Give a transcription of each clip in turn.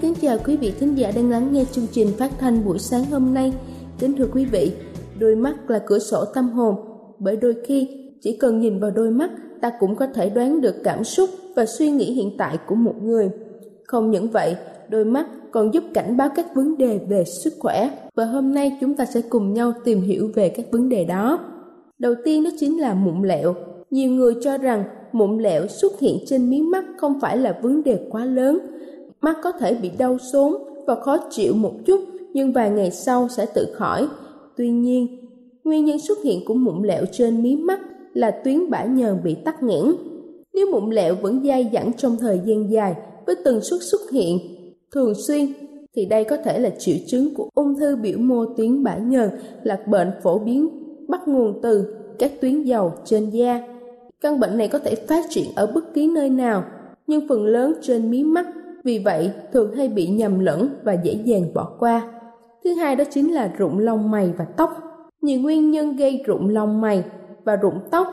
Kính chào quý vị thính giả đang lắng nghe chương trình phát thanh buổi sáng hôm nay. Kính thưa quý vị, đôi mắt là cửa sổ tâm hồn, bởi đôi khi chỉ cần nhìn vào đôi mắt ta cũng có thể đoán được cảm xúc và suy nghĩ hiện tại của một người. Không những vậy, đôi mắt còn giúp cảnh báo các vấn đề về sức khỏe và hôm nay chúng ta sẽ cùng nhau tìm hiểu về các vấn đề đó. Đầu tiên đó chính là mụn lẹo. Nhiều người cho rằng mụn lẹo xuất hiện trên mí mắt không phải là vấn đề quá lớn. Mắt có thể bị đau sốn và khó chịu một chút nhưng vài ngày sau sẽ tự khỏi. Tuy nhiên, nguyên nhân xuất hiện của mụn lẹo trên mí mắt là tuyến bã nhờn bị tắc nghẽn. Nếu mụn lẹo vẫn dai dẳng trong thời gian dài với tần suất xuất hiện thường xuyên thì đây có thể là triệu chứng của ung thư biểu mô tuyến bã nhờn là bệnh phổ biến bắt nguồn từ các tuyến dầu trên da. Căn bệnh này có thể phát triển ở bất kỳ nơi nào, nhưng phần lớn trên mí mắt, vì vậy thường hay bị nhầm lẫn và dễ dàng bỏ qua. Thứ hai đó chính là rụng lông mày và tóc. Nhiều nguyên nhân gây rụng lông mày và rụng tóc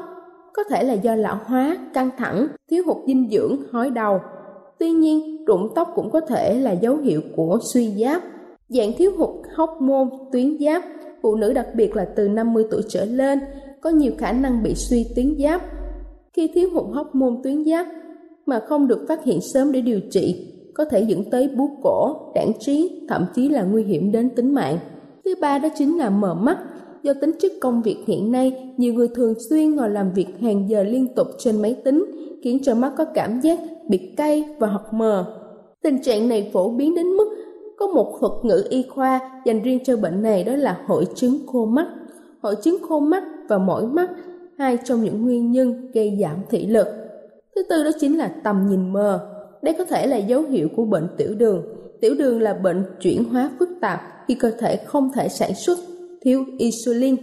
có thể là do lão hóa, căng thẳng, thiếu hụt dinh dưỡng, hói đầu. Tuy nhiên, rụng tóc cũng có thể là dấu hiệu của suy giáp, dạng thiếu hụt hóc môn tuyến giáp. Phụ nữ đặc biệt là từ 50 tuổi trở lên có nhiều khả năng bị suy tuyến giáp. Khi thiếu hụt hóc môn tuyến giáp mà không được phát hiện sớm để điều trị, có thể dẫn tới bú cổ, đảng trí, thậm chí là nguy hiểm đến tính mạng. Thứ ba đó chính là mờ mắt. Do tính chất công việc hiện nay, nhiều người thường xuyên ngồi làm việc hàng giờ liên tục trên máy tính, khiến cho mắt có cảm giác bị cay và hoặc mờ. Tình trạng này phổ biến đến mức có một thuật ngữ y khoa dành riêng cho bệnh này đó là hội chứng khô mắt. Hội chứng khô mắt và mỏi mắt, hai trong những nguyên nhân gây giảm thị lực. Thứ tư đó chính là tầm nhìn mờ. Đây có thể là dấu hiệu của bệnh tiểu đường. Tiểu đường là bệnh chuyển hóa phức tạp khi cơ thể không thể sản xuất thiếu insulin.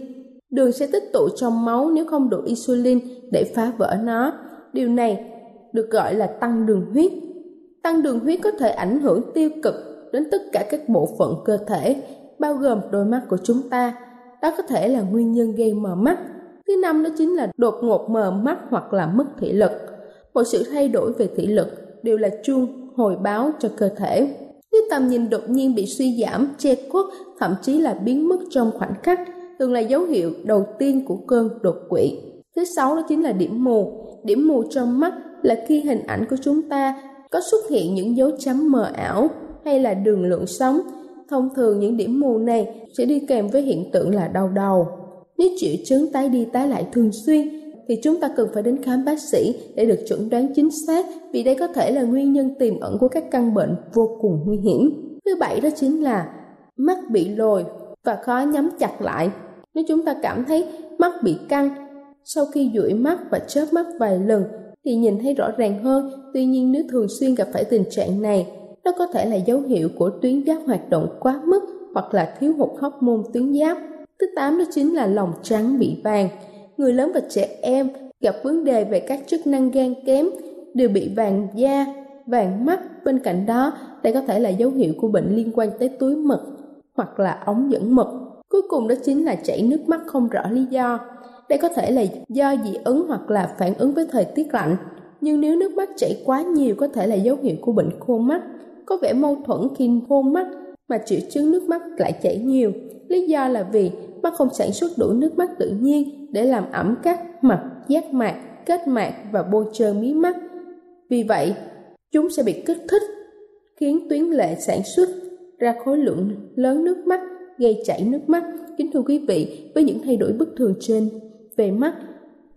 Đường sẽ tích tụ trong máu nếu không đủ insulin để phá vỡ nó. Điều này được gọi là tăng đường huyết. Tăng đường huyết có thể ảnh hưởng tiêu cực đến tất cả các bộ phận cơ thể, bao gồm đôi mắt của chúng ta. Đó có thể là nguyên nhân gây mờ mắt. Thứ năm đó chính là đột ngột mờ mắt hoặc là mất thị lực. Một sự thay đổi về thị lực đều là chuông hồi báo cho cơ thể. Nếu tầm nhìn đột nhiên bị suy giảm, che khuất, thậm chí là biến mất trong khoảnh khắc, thường là dấu hiệu đầu tiên của cơn đột quỵ. Thứ sáu đó chính là điểm mù. Điểm mù trong mắt là khi hình ảnh của chúng ta có xuất hiện những dấu chấm mờ ảo hay là đường lượng sóng. Thông thường những điểm mù này sẽ đi kèm với hiện tượng là đau đầu. Nếu triệu chứng tái đi tái lại thường xuyên thì chúng ta cần phải đến khám bác sĩ để được chuẩn đoán chính xác vì đây có thể là nguyên nhân tiềm ẩn của các căn bệnh vô cùng nguy hiểm. Thứ bảy đó chính là mắt bị lồi và khó nhắm chặt lại. Nếu chúng ta cảm thấy mắt bị căng, sau khi dụi mắt và chớp mắt vài lần thì nhìn thấy rõ ràng hơn. Tuy nhiên nếu thường xuyên gặp phải tình trạng này, nó có thể là dấu hiệu của tuyến giáp hoạt động quá mức hoặc là thiếu hụt hóc môn tuyến giáp. Thứ tám đó chính là lòng trắng bị vàng. Người lớn và trẻ em gặp vấn đề về các chức năng gan kém đều bị vàng da, vàng mắt. Bên cạnh đó, đây có thể là dấu hiệu của bệnh liên quan tới túi mật hoặc là ống dẫn mật. Cuối cùng đó chính là chảy nước mắt không rõ lý do. Đây có thể là do dị ứng hoặc là phản ứng với thời tiết lạnh. Nhưng nếu nước mắt chảy quá nhiều có thể là dấu hiệu của bệnh khô mắt. Có vẻ mâu thuẫn khi khô mắt mà triệu chứng nước mắt lại chảy nhiều. Lý do là vì mắt không sản xuất đủ nước mắt tự nhiên để làm ẩm các mặt, giác mạc, kết mạc và bôi trơn mí mắt. Vì vậy, chúng sẽ bị kích thích, khiến tuyến lệ sản xuất ra khối lượng lớn nước mắt, gây chảy nước mắt. Kính thưa quý vị, với những thay đổi bất thường trên về mắt,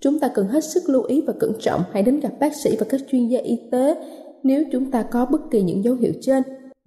chúng ta cần hết sức lưu ý và cẩn trọng. Hãy đến gặp bác sĩ và các chuyên gia y tế nếu chúng ta có bất kỳ những dấu hiệu trên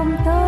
buông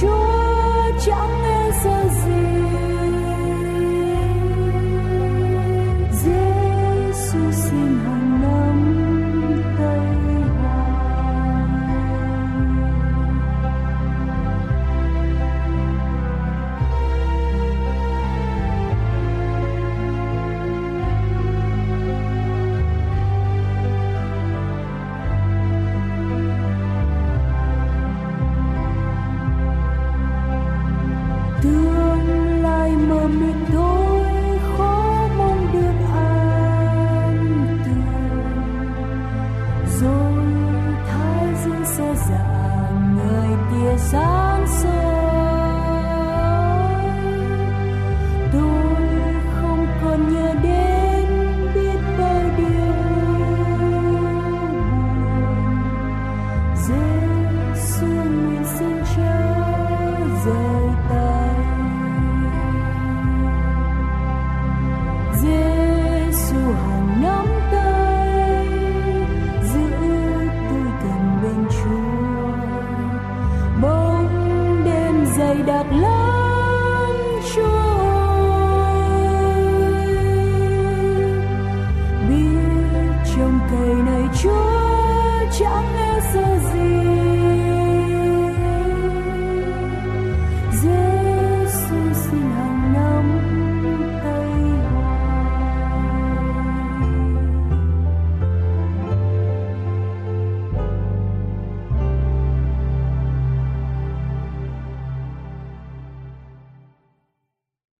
Chúa chẳng nghe sợ gì.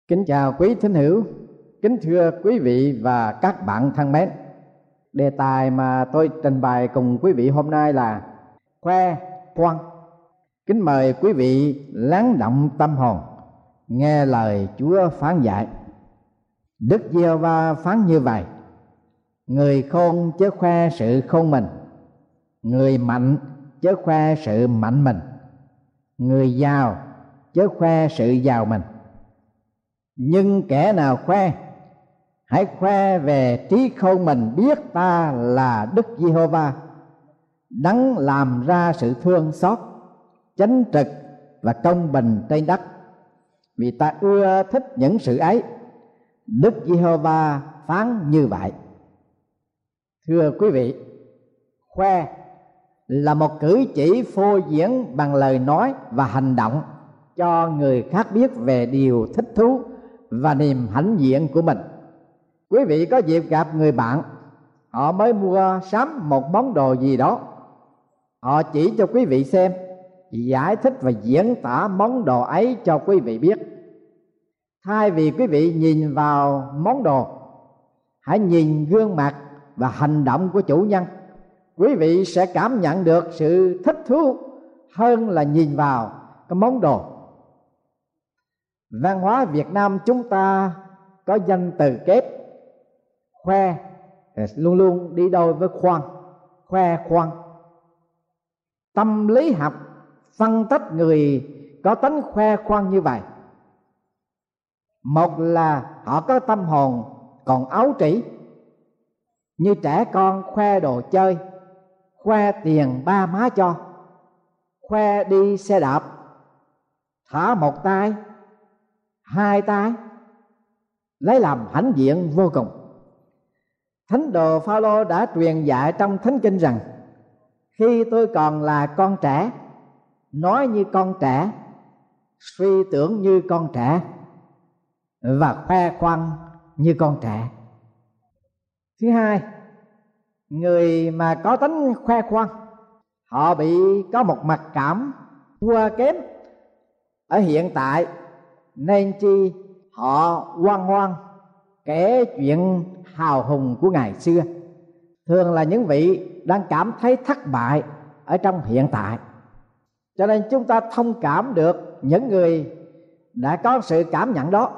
Kính chào quý thính hữu, kính thưa quý vị và các bạn thân mến. Đề tài mà tôi trình bày cùng quý vị hôm nay là khoe khoang. Kính mời quý vị lắng động tâm hồn, nghe lời Chúa phán dạy. Đức giê va phán như vậy: Người khôn chớ khoe sự khôn mình, người mạnh chớ khoe sự mạnh mình, người giàu chớ khoe sự giàu mình nhưng kẻ nào khoe, hãy khoe về trí khôn mình biết ta là đức giê-hô-va. Đấng làm ra sự thương xót, chánh trực và công bình trên đất. Vì ta ưa thích những sự ấy, đức giê-hô-va phán như vậy. Thưa quý vị, khoe là một cử chỉ phô diễn bằng lời nói và hành động cho người khác biết về điều thích thú và niềm hãnh diện của mình. Quý vị có dịp gặp người bạn, họ mới mua sắm một món đồ gì đó. Họ chỉ cho quý vị xem, giải thích và diễn tả món đồ ấy cho quý vị biết. Thay vì quý vị nhìn vào món đồ, hãy nhìn gương mặt và hành động của chủ nhân. Quý vị sẽ cảm nhận được sự thích thú hơn là nhìn vào cái món đồ văn hóa việt nam chúng ta có danh từ kép, khoe à, luôn luôn đi đôi với khoan, khoe khoan. Tâm lý học phân tích người có tính khoe khoan như vậy. Một là họ có tâm hồn còn ấu trĩ, như trẻ con khoe đồ chơi, khoe tiền ba má cho, khoe đi xe đạp, thả một tay hai tay lấy làm hãnh diện vô cùng. Thánh đồ phaolô đã truyền dạy trong thánh kinh rằng, khi tôi còn là con trẻ, nói như con trẻ, suy tưởng như con trẻ, và khoe khoang như con trẻ. Thứ hai, người mà có tính khoe khoang, họ bị có một mặc cảm thua kém ở hiện tại nên chi họ hoan hoan kể chuyện hào hùng của ngày xưa. Thường là những vị đang cảm thấy thất bại ở trong hiện tại. Cho nên chúng ta thông cảm được những người đã có sự cảm nhận đó.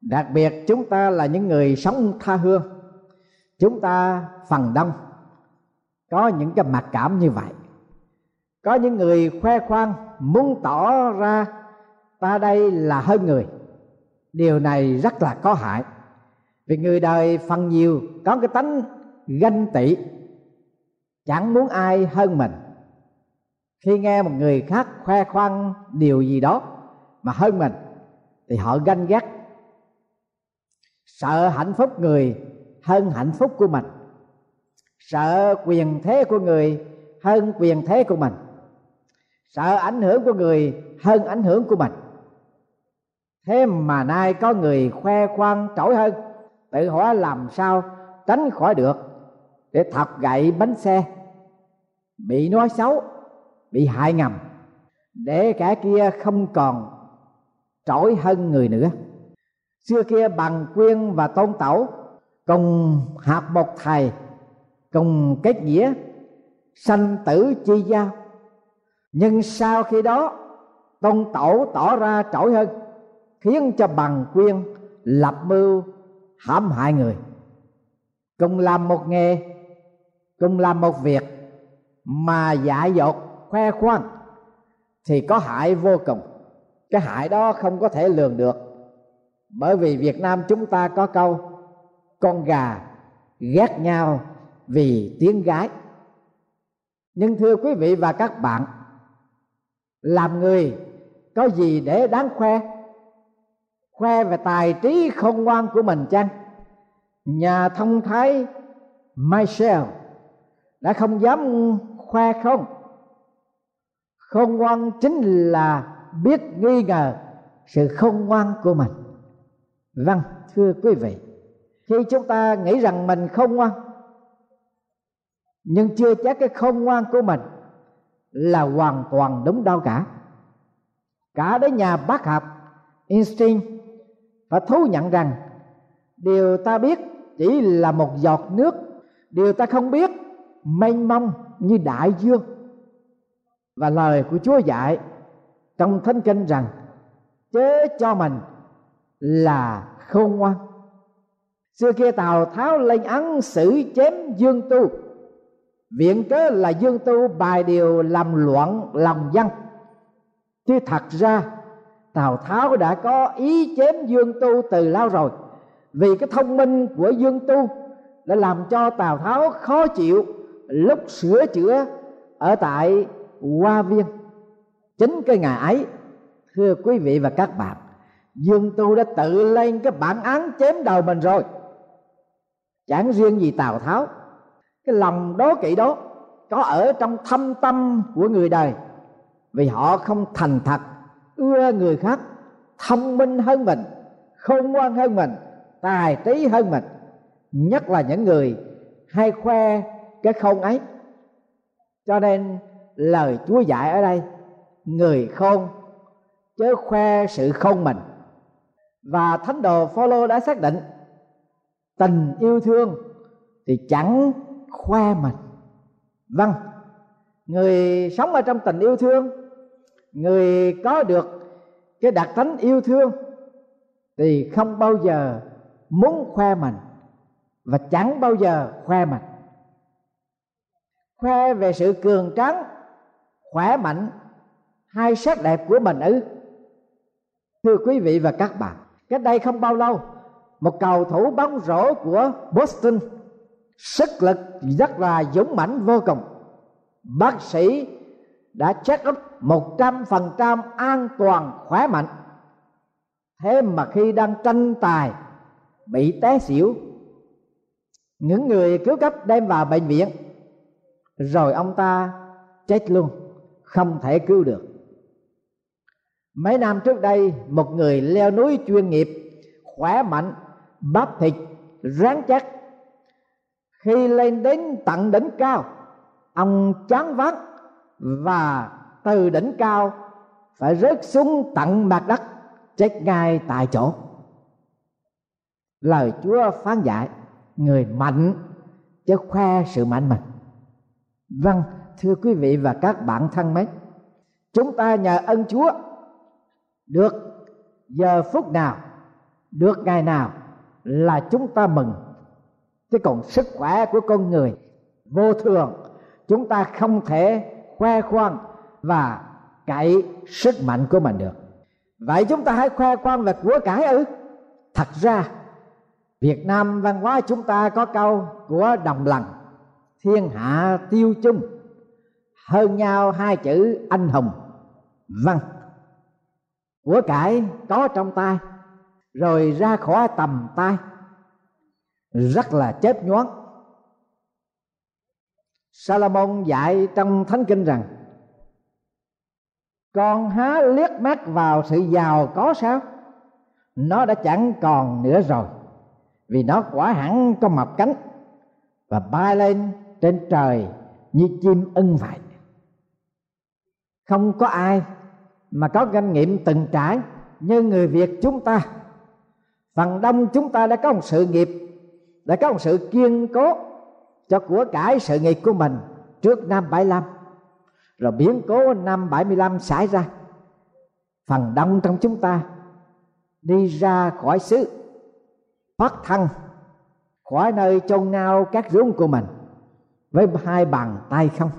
Đặc biệt chúng ta là những người sống tha hương. Chúng ta phần đông có những cái mặc cảm như vậy. Có những người khoe khoang, muốn tỏ ra ta đây là hơn người. Điều này rất là có hại. Vì người đời phần nhiều có cái tánh ganh tị. Chẳng muốn ai hơn mình. Khi nghe một người khác khoe khoang điều gì đó mà hơn mình, thì họ ganh ghét. Sợ hạnh phúc người hơn hạnh phúc của mình. Sợ quyền thế của người hơn quyền thế của mình. Sợ ảnh hưởng của người hơn ảnh hưởng của mình thế mà nay có người khoe khoang trỗi hơn, tự hỏi làm sao tránh khỏi được để thọc gậy bánh xe. Bị nói xấu, bị hại ngầm, để kẻ kia không còn trỗi hơn người nữa. Xưa kia bằng quyên và tôn tẩu, cùng hạt một thầy, cùng kết nghĩa sanh tử chi giao. Nhưng sau khi đó, tôn tẩu tỏ ra trỗi hơn khiến cho bằng quyên lập mưu hãm hại người. Cùng làm một nghề, cùng làm một việc mà dại dột, khoe khoang thì có hại vô cùng. Cái hại đó không có thể lường được. Bởi vì việt nam chúng ta có câu, con gà ghét nhau vì tiếng gái. Nhưng thưa quý vị và các bạn, làm người có gì để đáng khoe? Khoe về tài trí khôn ngoan của mình chăng? Nhà thông thái Michel đã không dám khoe không? Khôn ngoan chính là biết nghi ngờ sự khôn ngoan của mình. Vâng thưa quý vị, khi chúng ta nghĩ rằng mình không ngoan nhưng chưa chắc cái khôn ngoan của mình là hoàn toàn đúng đâu cả. Cả đến nhà bác học Einstein phải thú nhận rằng, điều ta biết chỉ là một giọt nước. Điều ta không biết, mênh mông như đại dương. Và lời của Chúa dạy trong thánh kinh rằng, chớ cho mình là khôn ngoan. Xưa kia tào tháo lên án xử chém dương tu. Viện cớ là dương tu bài điều làm loạn lòng dân. Chứ thật ra tào tháo đã có ý chém dương tu từ lâu rồi. Vì cái thông minh của dương tu đã làm cho tào tháo khó chịu lúc sửa chữa ở tại hoa viên. Chính cái ngày ấy, thưa quý vị và các bạn, dương tu đã tự lên cái bản án chém đầu mình rồi. Chẳng riêng gì tào tháo, cái lòng đố kỵ đó có ở trong thâm tâm của người đời. Vì họ không thành thật ưa người khác, thông minh hơn mình, khôn ngoan hơn mình, tài trí hơn mình, nhất là những người hay khoe cái khôn ấy. Cho nên lời chúa dạy ở đây, người khôn chớ khoe sự khôn mình. Và thánh đồ Phaolô đã xác định, tình yêu thương thì chẳng khoe mình. Vâng người sống ở trong tình yêu thương, người có được cái đặc tánh yêu thương thì không bao giờ muốn khoe mình và chẳng bao giờ khoe mình khoe về sự cường tráng, khỏe mạnh hay sắc đẹp của mình ư? Thưa quý vị và các bạn, cách đây không bao lâu, một cầu thủ bóng rổ của Boston sức lực rất là dũng mãnh vô cùng. Bác sĩ đã check up một trăm phần trăm an toàn, khỏe mạnh. Thế mà khi đang tranh tài, bị té xỉu. Những người cứu cấp đem vào bệnh viện. Rồi ông ta chết luôn, không thể cứu được. Mấy năm trước đây, một người leo núi chuyên nghiệp, khỏe mạnh, bắp thịt rắn chắc. Khi lên đến tận đỉnh cao, ông chán vắng và từ đỉnh cao phải rớt xuống tận mặt đất, chết ngay tại chỗ. Lời chúa phán dạy, người mạnh chứ khoe sự mạnh mình. Vâng thưa quý vị và các bạn thân mến, chúng ta nhờ ân chúa được giờ phút nào, được ngày nào là chúng ta mừng. Chứ còn sức khỏe của con người vô thường, chúng ta không thể khoe khoang và cậy sức mạnh của mình được. Vậy chúng ta hãy khoe khoang về của cải ư? Thật ra, việt nam văn hóa chúng ta có câu của đồng lần thiên hạ tiêu chung, hơn nhau hai chữ anh hùng vâng của cải có trong tay rồi ra khỏi tầm tay rất là chớp nhoáng. Salomon dạy trong thánh kinh rằng, con há liếc mắt vào sự giàu có sao? Nó đã chẳng còn nữa rồi, vì nó quả hẳn có mọc cánh và bay lên trên trời như chim ưng vậy không có ai mà có kinh nghiệm từng trải như người việt chúng ta. Phần đông chúng ta đã có một sự nghiệp, đã có một sự kiên cố cho của cải sự nghiệp của mình trước năm 75 rồi biến cố năm 75 xảy ra. Phần đông trong chúng ta đi ra khỏi xứ thoát thân khỏi nơi chôn ngao các rốn của mình với hai bàn tay không.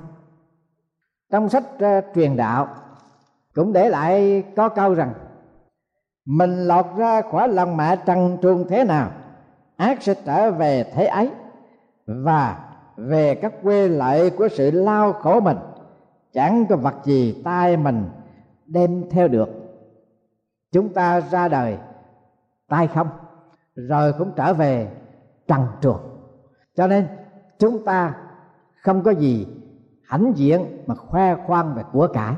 Trong sách uh, truyền đạo cũng để lại có câu rằng mình lọt ra khỏi lòng mẹ trần truồng thế nào ác sẽ trở về thế ấy và về các quê lại của sự lao khổ mình, chẳng có vật gì tay mình đem theo được. Chúng ta ra đời tay không, rồi cũng trở về trần truồng. Cho nên chúng ta không có gì hãnh diện mà khoe khoang về của cải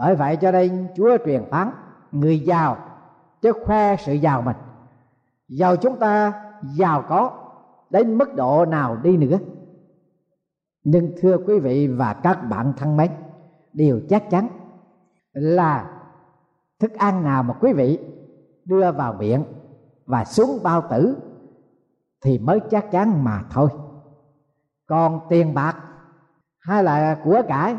bởi vậy cho nên chúa truyền phán, người giàu chứ khoe sự giàu mình. Giàu chúng ta giàu có đến mức độ nào đi nữa. Nhưng thưa quý vị và các bạn thân mến, điều chắc chắn là thức ăn nào mà quý vị đưa vào miệng và xuống bao tử thì mới chắc chắn mà thôi. Còn tiền bạc hay là của cải,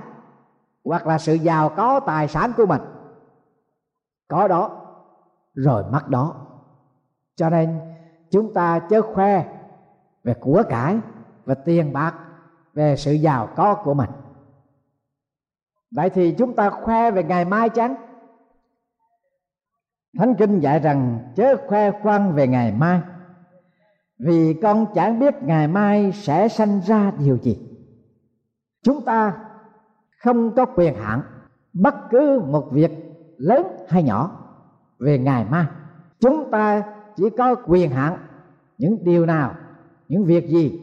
hoặc là sự giàu có tài sản của mình, có đó rồi mất đó. Cho nên chúng ta chớ khoe về của cải về tiền bạc, về sự giàu có của mình. Vậy thì chúng ta khoe về ngày mai chăng? Thánh kinh dạy rằng chớ khoe khoang về ngày mai, vì con chẳng biết ngày mai sẽ sanh ra điều gì. Chúng ta không có quyền hạn bất cứ một việc lớn hay nhỏ về ngày mai. Chúng ta chỉ có quyền hạn những điều nào những việc gì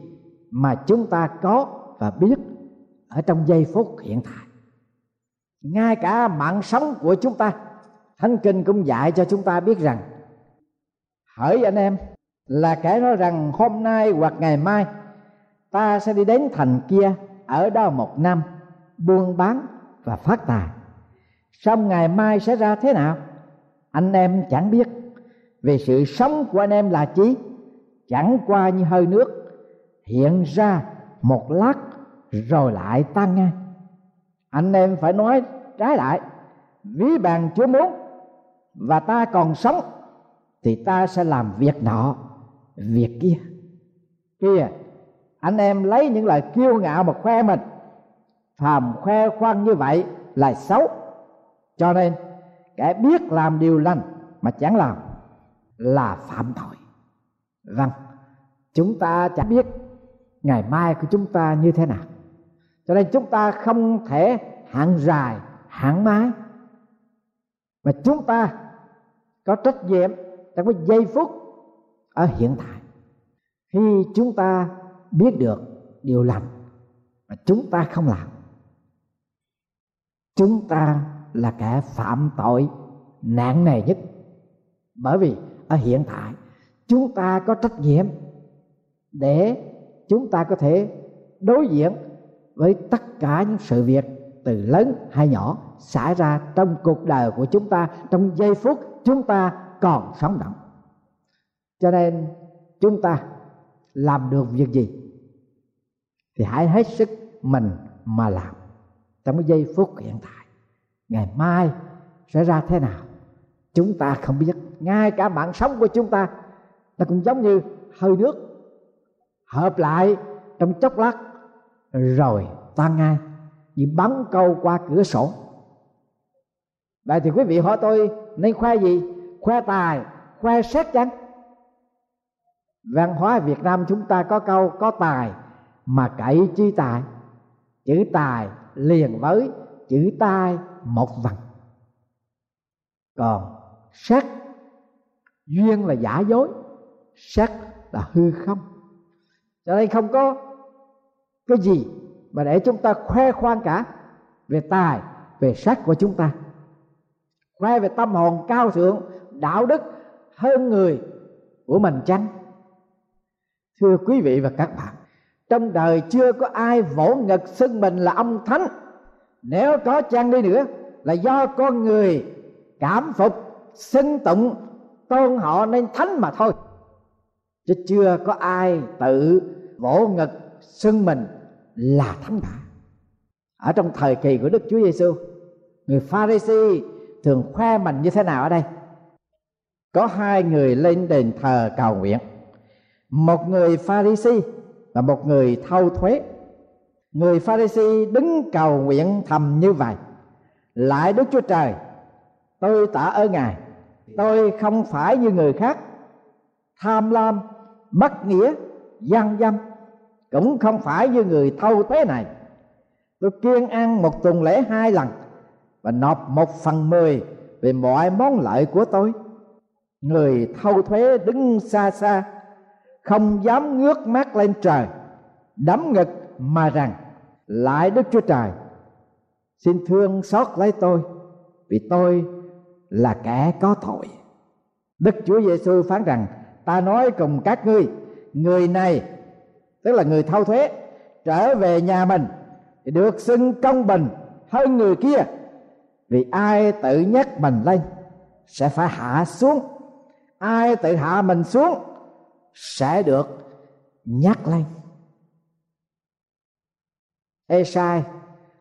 mà chúng ta có và biết ở trong giây phút hiện tại. Ngay cả mạng sống của chúng ta, thánh kinh cũng dạy cho chúng ta biết rằng, hỡi anh em, là kẻ nói rằng hôm nay hoặc ngày mai, ta sẽ đi đến thành kia ở đó một năm, buôn bán và phát tài. Xong ngày mai sẽ ra thế nào? Anh em chẳng biết. Vì sự sống của anh em là chí chẳng qua như hơi nước, hiện ra một lát rồi lại tan ngay anh em phải nói trái lại, ví bàn chúa muốn và ta còn sống thì ta sẽ làm việc nọ, việc kia. Kia anh em lấy những lời kiêu ngạo mà khoe mình, phàm khoe khoang như vậy là xấu. Cho nên, kẻ biết làm điều lành mà chẳng làm là phạm tội vâng chúng ta chẳng biết ngày mai của chúng ta như thế nào. Cho nên chúng ta không thể hạn dài hạn mái. Mà chúng ta có trách nhiệm trong cái giây phút ở hiện tại. Khi chúng ta biết được điều lành mà chúng ta không làm, chúng ta là kẻ phạm tội nặng nề nhất. Bởi vì ở hiện tại chúng ta có trách nhiệm để chúng ta có thể đối diện với tất cả những sự việc, từ lớn hay nhỏ, xảy ra trong cuộc đời của chúng ta, trong giây phút chúng ta còn sống động. Cho nên, chúng ta làm được việc gì thì hãy hết sức mình mà làm trong cái giây phút hiện tại. Ngày mai sẽ ra thế nào, chúng ta không biết. Ngay cả mạng sống của chúng ta nó cũng giống như hơi nước hợp lại trong chốc lát. Rồi tan ngay như bắn câu qua cửa sổ. Vậy thì quý vị hỏi tôi, nên khoe gì? Khoe tài, khoe xét chăng? Văn hóa việt nam chúng ta có câu có tài mà cậy chi tài? Chữ tài liền với chữ tai một vần. Còn sắc duyên là giả dối sắc là hư không. Cho nên không có cái gì mà để chúng ta khoe khoang cả về tài, về sắc của chúng ta. Khoe về tâm hồn cao thượng, đạo đức hơn người của mình chăng? Thưa quý vị và các bạn, trong đời chưa có ai vỗ ngực xưng mình là ông thánh. Nếu có chăng đi nữa là do con người cảm phục, xưng tụng tôn họ nên thánh mà thôi chứ chưa có ai tự vỗ ngực xưng mình là thánh cả ở trong thời kỳ của Đức Chúa Giêsu người Pharisee thường khoe mình như thế nào ở đây? Có hai người lên đền thờ cầu nguyện, một người Pharisee và một người thâu thuế. Người Pharisee đứng cầu nguyện thầm như vậy lại Đức Chúa Trời, tôi tạ ơn Ngài. Tôi không phải như người khác. Tham lam bất nghĩa, gian dâm. Cũng không phải như người thâu thuế này. Tôi kiên ăn một tuần lễ hai lần và nộp một phần mười về mọi món lợi của tôi. Người thâu thuế đứng xa xa, không dám ngước mắt lên trời, đấm ngực mà rằng, lại đức chúa trời, xin thương xót lấy tôi, vì tôi là kẻ có tội. Đức chúa giêsu phán rằng ta nói cùng các ngươi, người này, tức là người thâu thuế, trở về nhà mình thì được xưng công bình hơn người kia. Vì ai tự nhắc mình lên, sẽ phải hạ xuống. Ai tự hạ mình xuống, sẽ được nhắc lên. Esai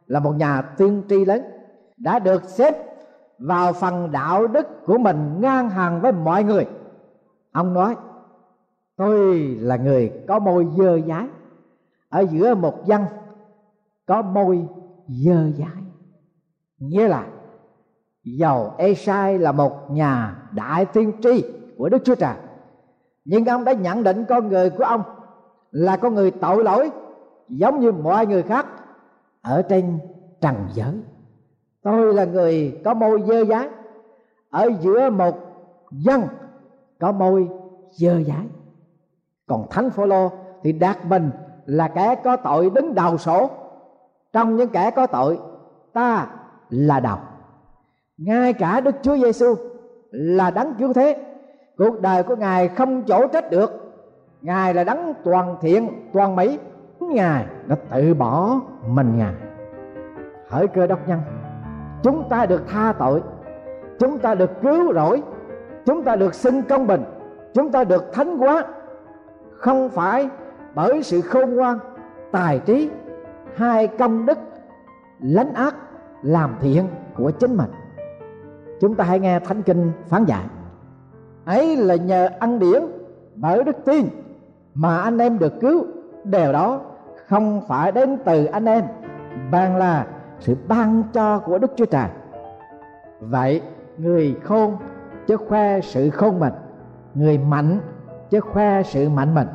là một nhà tiên tri lớn, đã được xếp vào phần đạo đức của mình ngang hàng với mọi người ông nói, tôi là người có môi dơ dái. Ở giữa một dân có môi dơ dái. Nghĩa là, dầu Esai là một nhà đại tiên tri của Đức Chúa Trời, nhưng ông đã nhận định con người của ông là con người tội lỗi, giống như mọi người khác ở trên trần giới. Tôi là người có môi dơ dái. Ở giữa một dân có môi, dơ dãi. Còn thánh phaolô thì đạt mình là kẻ có tội đứng đầu sổ. Trong những kẻ có tội, ta là đầu. Ngay cả đức chúa giêsu là đấng cứu thế. Cuộc đời của ngài không chỗ trách được. Ngài là đấng toàn thiện, toàn mỹ. Ngài đã tự bỏ mình ngài. Hỡi cơ đốc nhân, chúng ta được tha tội, chúng ta được cứu rỗi chúng ta được xưng công bình, chúng ta được thánh hóa. Không phải bởi sự khôn ngoan, tài trí, hai công đức, lánh ác, làm thiện của chính mình. Chúng ta hãy nghe thánh kinh phán dạy. Ấy là nhờ ăn điển bởi đức tin mà anh em được cứu. Đều đó không phải đến từ anh em bằng là sự ban cho của đức chúa trời. Vậy người khôn chứ khoe sự khôn mình. Người mạnh, chứ khoe sự mạnh mình.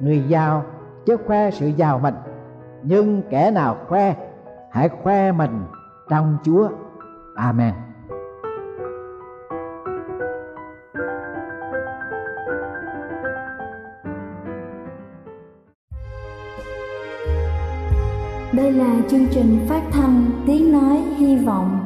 Người giàu, chứ khoe sự giàu mình. Nhưng kẻ nào khoe, hãy khoe mình trong chúa. Amen. Đây là chương trình phát thanh Tiếng Nói Hy Vọng